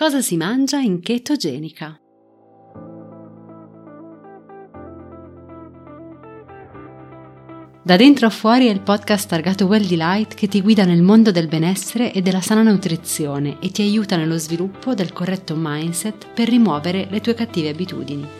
Cosa si mangia in chetogenica? Da dentro a fuori è il podcast targato Well Delight che ti guida nel mondo del benessere e della sana nutrizione e ti aiuta nello sviluppo del corretto mindset per rimuovere le tue cattive abitudini.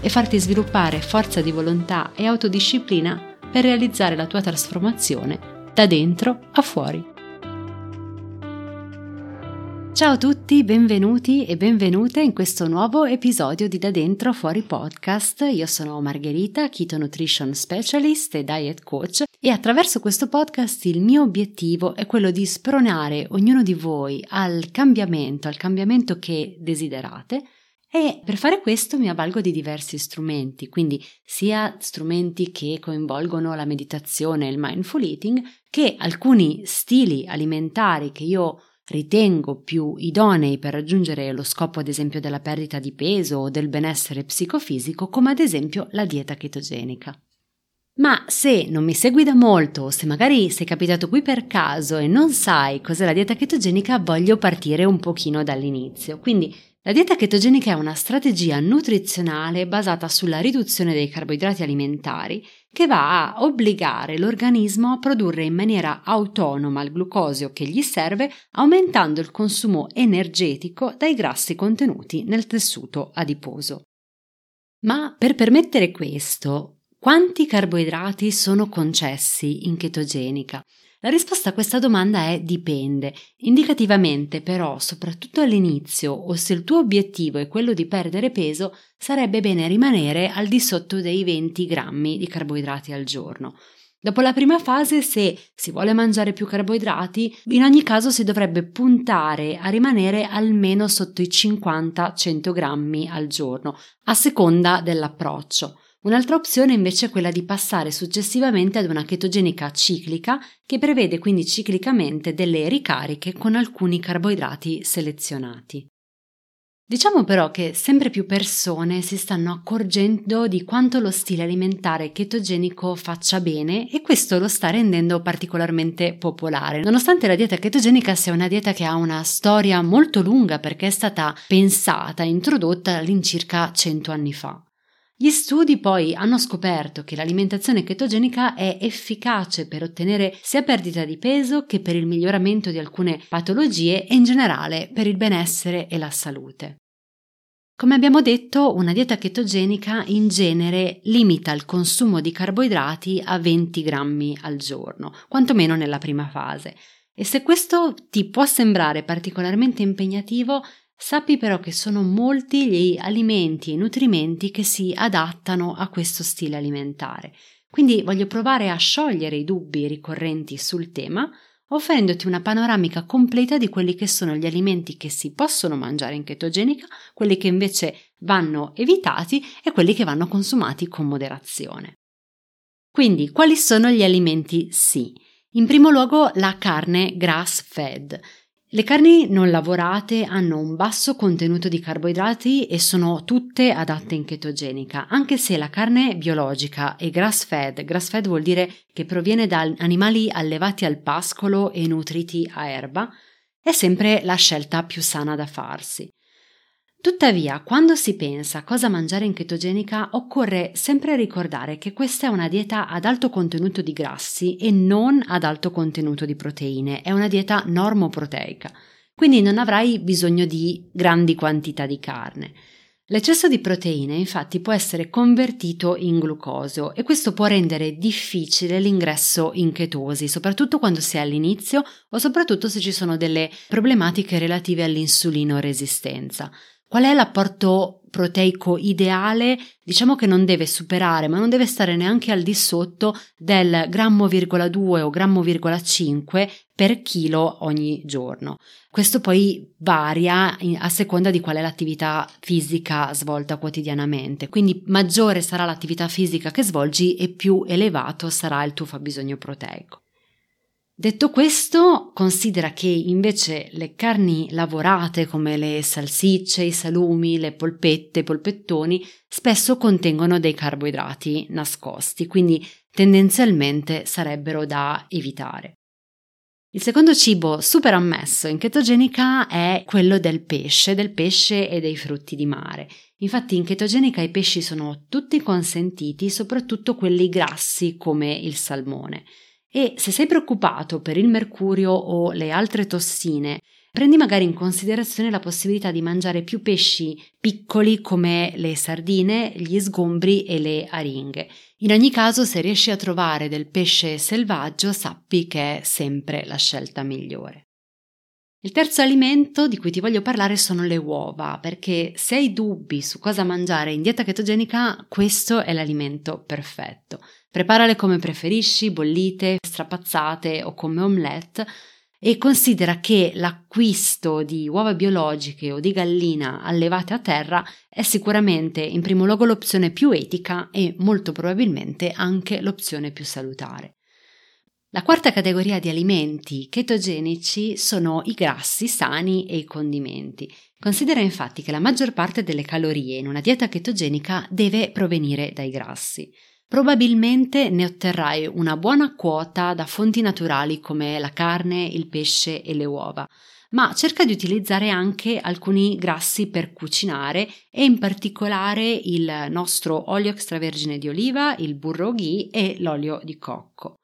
e farti sviluppare forza di volontà e autodisciplina per realizzare la tua trasformazione da dentro a fuori. Ciao a tutti, benvenuti e benvenute in questo nuovo episodio di Da Dentro Fuori Podcast. Io sono Margherita, Keto Nutrition Specialist e Diet Coach e attraverso questo podcast il mio obiettivo è quello di spronare ognuno di voi al cambiamento, al cambiamento che desiderate e per fare questo mi avvalgo di diversi strumenti, quindi sia strumenti che coinvolgono la meditazione e il mindful eating, che alcuni stili alimentari che io ritengo più idonei per raggiungere lo scopo ad esempio della perdita di peso o del benessere psicofisico, come ad esempio la dieta chetogenica. Ma se non mi segui da molto, o se magari sei capitato qui per caso e non sai cos'è la dieta chetogenica, voglio partire un pochino dall'inizio. Quindi la dieta chetogenica è una strategia nutrizionale basata sulla riduzione dei carboidrati alimentari che va a obbligare l'organismo a produrre in maniera autonoma il glucosio che gli serve, aumentando il consumo energetico dai grassi contenuti nel tessuto adiposo. Ma per permettere questo, quanti carboidrati sono concessi in chetogenica? La risposta a questa domanda è dipende. Indicativamente, però, soprattutto all'inizio o se il tuo obiettivo è quello di perdere peso, sarebbe bene rimanere al di sotto dei 20 grammi di carboidrati al giorno. Dopo la prima fase, se si vuole mangiare più carboidrati, in ogni caso si dovrebbe puntare a rimanere almeno sotto i 50-100 grammi al giorno, a seconda dell'approccio. Un'altra opzione invece è quella di passare successivamente ad una chetogenica ciclica che prevede quindi ciclicamente delle ricariche con alcuni carboidrati selezionati. Diciamo però che sempre più persone si stanno accorgendo di quanto lo stile alimentare chetogenico faccia bene e questo lo sta rendendo particolarmente popolare. Nonostante la dieta chetogenica sia una dieta che ha una storia molto lunga perché è stata pensata e introdotta all'incirca 100 anni fa. Gli studi poi hanno scoperto che l'alimentazione chetogenica è efficace per ottenere sia perdita di peso che per il miglioramento di alcune patologie e in generale per il benessere e la salute. Come abbiamo detto, una dieta chetogenica in genere limita il consumo di carboidrati a 20 grammi al giorno, quantomeno nella prima fase. E se questo ti può sembrare particolarmente impegnativo, Sappi però che sono molti gli alimenti e nutrimenti che si adattano a questo stile alimentare. Quindi voglio provare a sciogliere i dubbi ricorrenti sul tema, offrendoti una panoramica completa di quelli che sono gli alimenti che si possono mangiare in chetogenica, quelli che invece vanno evitati e quelli che vanno consumati con moderazione. Quindi, quali sono gli alimenti sì? In primo luogo la carne grass fed, le carni non lavorate hanno un basso contenuto di carboidrati e sono tutte adatte in chetogenica, anche se la carne biologica è grass fed. Grass fed vuol dire che proviene da animali allevati al pascolo e nutriti a erba, è sempre la scelta più sana da farsi. Tuttavia, quando si pensa a cosa mangiare in chetogenica, occorre sempre ricordare che questa è una dieta ad alto contenuto di grassi e non ad alto contenuto di proteine, è una dieta normoproteica, quindi non avrai bisogno di grandi quantità di carne. L'eccesso di proteine infatti può essere convertito in glucosio e questo può rendere difficile l'ingresso in chetosi, soprattutto quando si è all'inizio o soprattutto se ci sono delle problematiche relative all'insulino resistenza. Qual è l'apporto proteico ideale? Diciamo che non deve superare, ma non deve stare neanche al di sotto del grammo,2 o grammo,5 per chilo ogni giorno. Questo poi varia a seconda di qual è l'attività fisica svolta quotidianamente, quindi maggiore sarà l'attività fisica che svolgi e più elevato sarà il tuo fabbisogno proteico. Detto questo, considera che invece le carni lavorate come le salsicce, i salumi, le polpette, i polpettoni, spesso contengono dei carboidrati nascosti, quindi tendenzialmente sarebbero da evitare. Il secondo cibo super ammesso in chetogenica è quello del pesce, del pesce e dei frutti di mare. Infatti in chetogenica i pesci sono tutti consentiti, soprattutto quelli grassi come il salmone. E se sei preoccupato per il mercurio o le altre tossine, prendi magari in considerazione la possibilità di mangiare più pesci piccoli come le sardine, gli sgombri e le aringhe. In ogni caso, se riesci a trovare del pesce selvaggio, sappi che è sempre la scelta migliore. Il terzo alimento di cui ti voglio parlare sono le uova, perché se hai dubbi su cosa mangiare in dieta chetogenica, questo è l'alimento perfetto. Preparale come preferisci, bollite, strapazzate o come omelette e considera che l'acquisto di uova biologiche o di gallina allevate a terra è sicuramente in primo luogo l'opzione più etica e molto probabilmente anche l'opzione più salutare. La quarta categoria di alimenti chetogenici sono i grassi sani e i condimenti. Considera infatti che la maggior parte delle calorie in una dieta chetogenica deve provenire dai grassi. Probabilmente ne otterrai una buona quota da fonti naturali come la carne, il pesce e le uova, ma cerca di utilizzare anche alcuni grassi per cucinare e in particolare il nostro olio extravergine di oliva, il burro ghee e l'olio di cocco.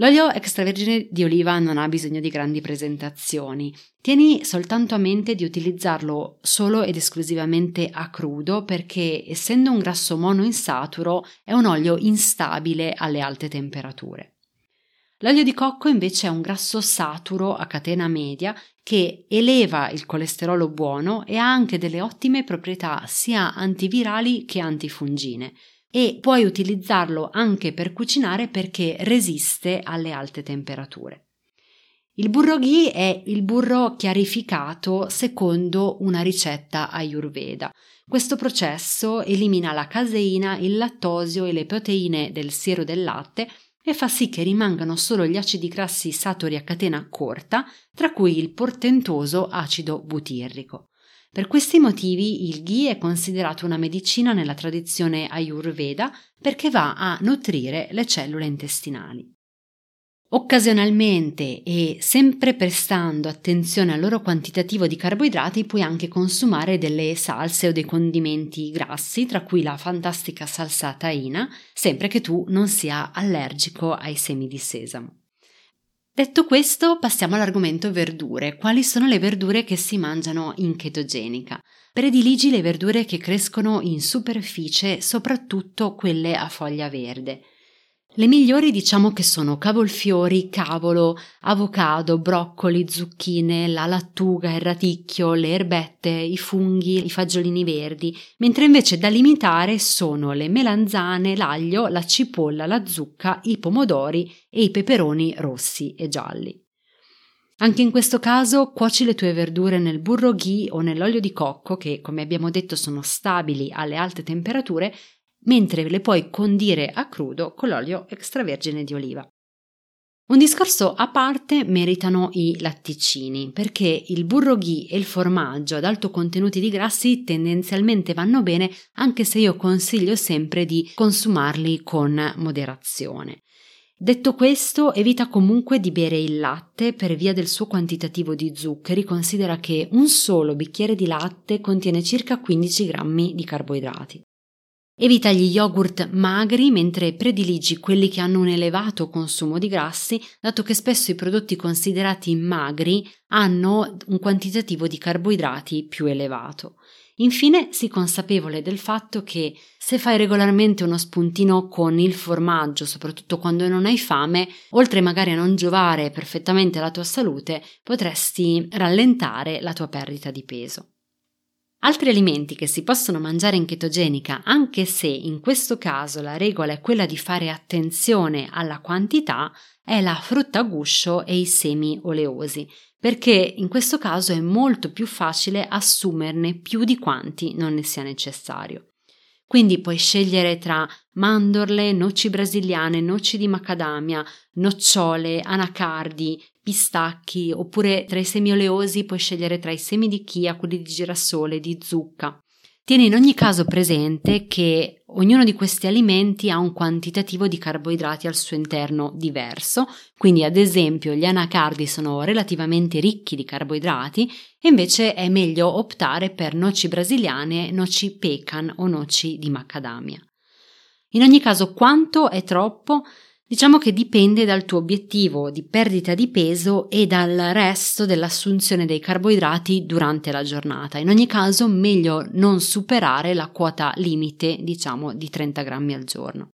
L'olio extravergine di oliva non ha bisogno di grandi presentazioni. Tieni soltanto a mente di utilizzarlo solo ed esclusivamente a crudo perché, essendo un grasso monoinsaturo, è un olio instabile alle alte temperature. L'olio di cocco invece è un grasso saturo a catena media che eleva il colesterolo buono e ha anche delle ottime proprietà sia antivirali che antifungine e puoi utilizzarlo anche per cucinare perché resiste alle alte temperature. Il burro ghee è il burro chiarificato secondo una ricetta ayurveda. Questo processo elimina la caseina, il lattosio e le proteine del siero del latte e fa sì che rimangano solo gli acidi grassi saturi a catena corta, tra cui il portentoso acido butirrico. Per questi motivi il ghee è considerato una medicina nella tradizione ayurveda perché va a nutrire le cellule intestinali. Occasionalmente e sempre prestando attenzione al loro quantitativo di carboidrati puoi anche consumare delle salse o dei condimenti grassi, tra cui la fantastica salsa taina, sempre che tu non sia allergico ai semi di sesamo. Detto questo, passiamo all'argomento verdure. Quali sono le verdure che si mangiano in chetogenica? Prediligi le verdure che crescono in superficie, soprattutto quelle a foglia verde. Le migliori diciamo che sono cavolfiori, cavolo, avocado, broccoli, zucchine, la lattuga, il radicchio, le erbette, i funghi, i fagiolini verdi, mentre invece da limitare sono le melanzane, l'aglio, la cipolla, la zucca, i pomodori e i peperoni rossi e gialli. Anche in questo caso cuoci le tue verdure nel burro ghee o nell'olio di cocco che, come abbiamo detto, sono stabili alle alte temperature mentre le puoi condire a crudo con l'olio extravergine di oliva. Un discorso a parte meritano i latticini, perché il burro ghee e il formaggio ad alto contenuti di grassi tendenzialmente vanno bene, anche se io consiglio sempre di consumarli con moderazione. Detto questo, evita comunque di bere il latte per via del suo quantitativo di zuccheri, considera che un solo bicchiere di latte contiene circa 15 grammi di carboidrati. Evita gli yogurt magri mentre prediligi quelli che hanno un elevato consumo di grassi, dato che spesso i prodotti considerati magri hanno un quantitativo di carboidrati più elevato. Infine, sii consapevole del fatto che se fai regolarmente uno spuntino con il formaggio, soprattutto quando non hai fame, oltre magari a non giovare perfettamente alla tua salute, potresti rallentare la tua perdita di peso. Altri alimenti che si possono mangiare in chetogenica, anche se in questo caso la regola è quella di fare attenzione alla quantità, è la frutta a guscio e i semi oleosi, perché in questo caso è molto più facile assumerne più di quanti non ne sia necessario. Quindi puoi scegliere tra mandorle, noci brasiliane, noci di macadamia, nocciole, anacardi, pistacchi, oppure tra i semi oleosi puoi scegliere tra i semi di chia, quelli di girasole, di zucca. Tieni in ogni caso presente che ognuno di questi alimenti ha un quantitativo di carboidrati al suo interno diverso, quindi ad esempio gli anacardi sono relativamente ricchi di carboidrati e invece è meglio optare per noci brasiliane, noci pecan o noci di macadamia. In ogni caso quanto è troppo? Diciamo che dipende dal tuo obiettivo di perdita di peso e dal resto dell'assunzione dei carboidrati durante la giornata. In ogni caso, meglio non superare la quota limite, diciamo, di 30 grammi al giorno.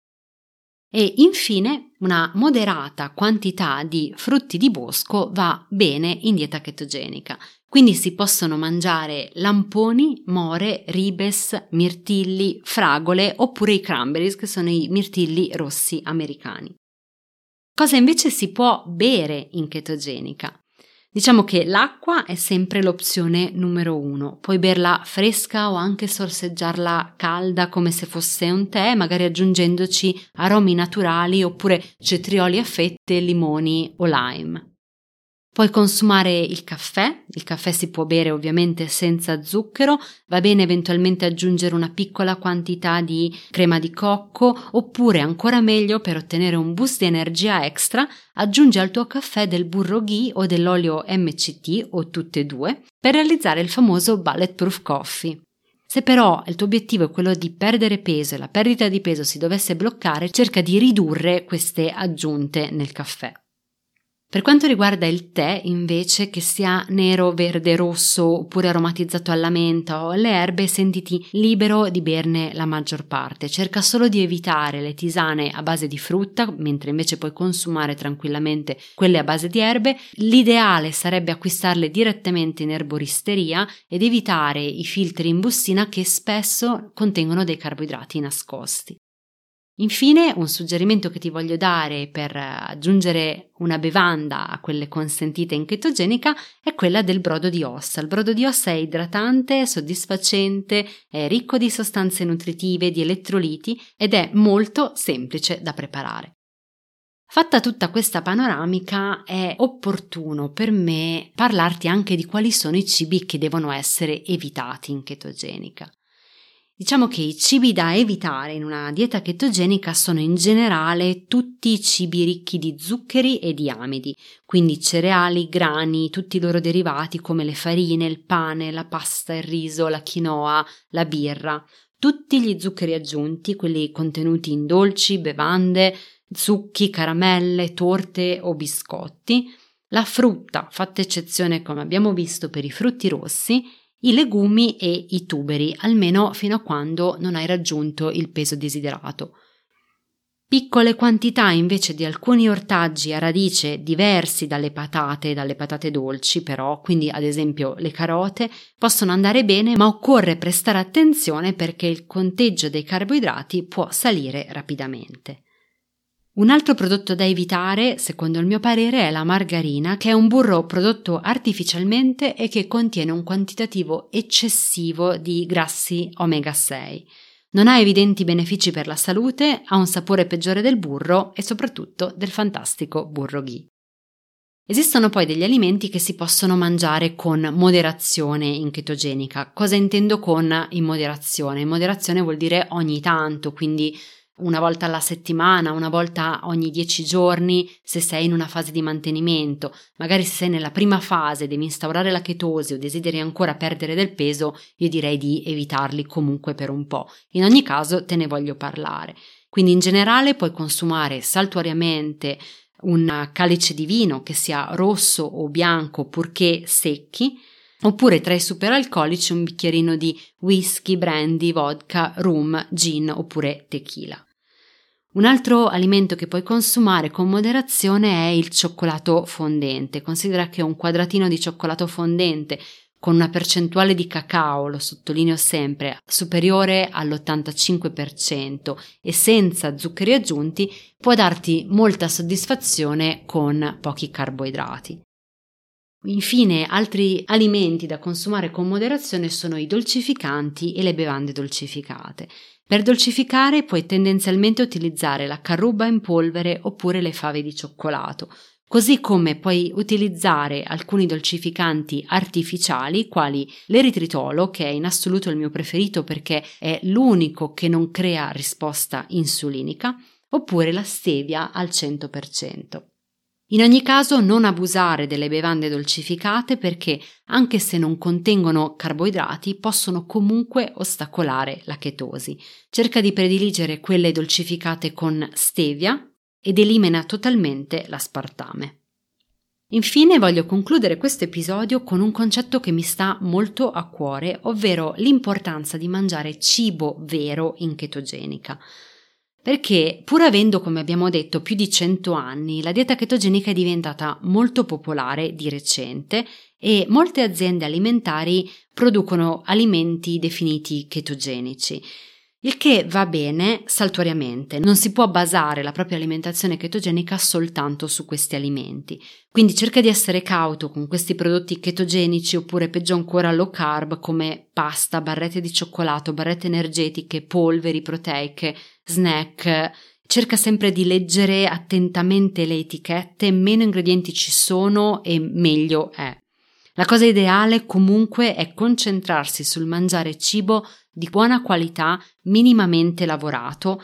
E infine, una moderata quantità di frutti di bosco va bene in dieta chetogenica. Quindi si possono mangiare lamponi, more, ribes, mirtilli, fragole oppure i cranberries, che sono i mirtilli rossi americani. Cosa invece si può bere in chetogenica? Diciamo che l'acqua è sempre l'opzione numero uno. Puoi berla fresca o anche sorseggiarla calda come se fosse un tè, magari aggiungendoci aromi naturali oppure cetrioli a fette, limoni o lime. Puoi consumare il caffè, il caffè si può bere ovviamente senza zucchero, va bene eventualmente aggiungere una piccola quantità di crema di cocco oppure ancora meglio per ottenere un boost di energia extra aggiungi al tuo caffè del burro ghee o dell'olio MCT o tutte e due per realizzare il famoso bulletproof coffee. Se però il tuo obiettivo è quello di perdere peso e la perdita di peso si dovesse bloccare, cerca di ridurre queste aggiunte nel caffè. Per quanto riguarda il tè, invece, che sia nero, verde, rosso oppure aromatizzato alla menta o alle erbe, sentiti libero di berne la maggior parte. Cerca solo di evitare le tisane a base di frutta, mentre invece puoi consumare tranquillamente quelle a base di erbe. L'ideale sarebbe acquistarle direttamente in erboristeria ed evitare i filtri in bustina che spesso contengono dei carboidrati nascosti. Infine, un suggerimento che ti voglio dare per aggiungere una bevanda a quelle consentite in chetogenica è quella del brodo di ossa. Il brodo di ossa è idratante, soddisfacente, è ricco di sostanze nutritive, di elettroliti ed è molto semplice da preparare. Fatta tutta questa panoramica è opportuno per me parlarti anche di quali sono i cibi che devono essere evitati in chetogenica. Diciamo che i cibi da evitare in una dieta chetogenica sono in generale tutti i cibi ricchi di zuccheri e di amidi, quindi cereali, grani, tutti i loro derivati come le farine, il pane, la pasta, il riso, la quinoa, la birra, tutti gli zuccheri aggiunti, quelli contenuti in dolci, bevande, zucchi, caramelle, torte o biscotti, la frutta, fatta eccezione come abbiamo visto per i frutti rossi, i legumi e i tuberi, almeno fino a quando non hai raggiunto il peso desiderato. Piccole quantità invece di alcuni ortaggi a radice diversi dalle patate e dalle patate dolci, però, quindi ad esempio le carote, possono andare bene, ma occorre prestare attenzione perché il conteggio dei carboidrati può salire rapidamente. Un altro prodotto da evitare, secondo il mio parere, è la margarina, che è un burro prodotto artificialmente e che contiene un quantitativo eccessivo di grassi omega 6. Non ha evidenti benefici per la salute, ha un sapore peggiore del burro e soprattutto del fantastico burro ghee. Esistono poi degli alimenti che si possono mangiare con moderazione in chetogenica. Cosa intendo con in moderazione? In moderazione vuol dire ogni tanto, quindi una volta alla settimana, una volta ogni dieci giorni se sei in una fase di mantenimento. Magari se sei nella prima fase, devi instaurare la chetosi o desideri ancora perdere del peso, io direi di evitarli comunque per un po'. In ogni caso te ne voglio parlare. Quindi in generale puoi consumare saltuariamente un calice di vino che sia rosso o bianco purché secchi, oppure tra i superalcolici un bicchierino di whisky, brandy, vodka, rum, gin oppure tequila. Un altro alimento che puoi consumare con moderazione è il cioccolato fondente. Considera che un quadratino di cioccolato fondente con una percentuale di cacao, lo sottolineo sempre, superiore all'85% e senza zuccheri aggiunti, può darti molta soddisfazione con pochi carboidrati. Infine, altri alimenti da consumare con moderazione sono i dolcificanti e le bevande dolcificate. Per dolcificare puoi tendenzialmente utilizzare la carruba in polvere oppure le fave di cioccolato, così come puoi utilizzare alcuni dolcificanti artificiali quali l'eritritolo, che è in assoluto il mio preferito perché è l'unico che non crea risposta insulinica, oppure la stevia al 100%. In ogni caso non abusare delle bevande dolcificate perché, anche se non contengono carboidrati, possono comunque ostacolare la chetosi. Cerca di prediligere quelle dolcificate con stevia ed elimina totalmente l'aspartame. Infine voglio concludere questo episodio con un concetto che mi sta molto a cuore, ovvero l'importanza di mangiare cibo vero in chetogenica. Perché pur avendo, come abbiamo detto, più di 100 anni, la dieta chetogenica è diventata molto popolare di recente e molte aziende alimentari producono alimenti definiti chetogenici. Il che va bene saltuariamente, non si può basare la propria alimentazione chetogenica soltanto su questi alimenti. Quindi cerca di essere cauto con questi prodotti chetogenici oppure peggio ancora low carb come pasta, barrette di cioccolato, barrette energetiche, polveri proteiche, snack. Cerca sempre di leggere attentamente le etichette, meno ingredienti ci sono e meglio è. La cosa ideale comunque è concentrarsi sul mangiare cibo di buona qualità, minimamente lavorato,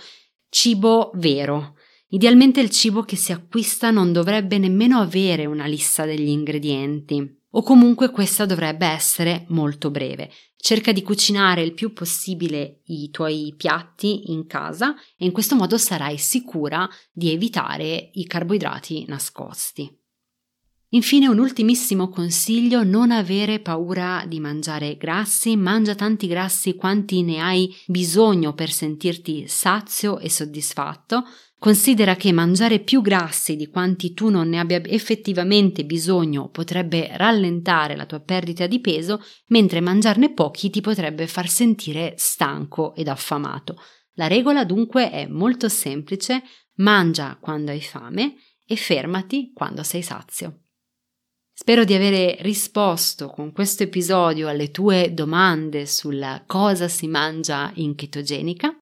cibo vero. Idealmente il cibo che si acquista non dovrebbe nemmeno avere una lista degli ingredienti, o comunque questa dovrebbe essere molto breve. Cerca di cucinare il più possibile i tuoi piatti in casa e in questo modo sarai sicura di evitare i carboidrati nascosti. Infine un ultimissimo consiglio, non avere paura di mangiare grassi, mangia tanti grassi quanti ne hai bisogno per sentirti sazio e soddisfatto. Considera che mangiare più grassi di quanti tu non ne abbia effettivamente bisogno potrebbe rallentare la tua perdita di peso, mentre mangiarne pochi ti potrebbe far sentire stanco ed affamato. La regola dunque è molto semplice, mangia quando hai fame e fermati quando sei sazio. Spero di avere risposto con questo episodio alle tue domande sulla cosa si mangia in chetogenica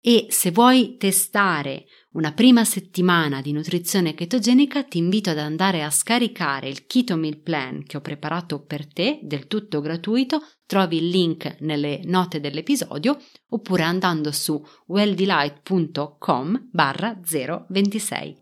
e se vuoi testare una prima settimana di nutrizione chetogenica ti invito ad andare a scaricare il Keto Meal Plan che ho preparato per te, del tutto gratuito, trovi il link nelle note dell'episodio oppure andando su welldelight.com barra 026.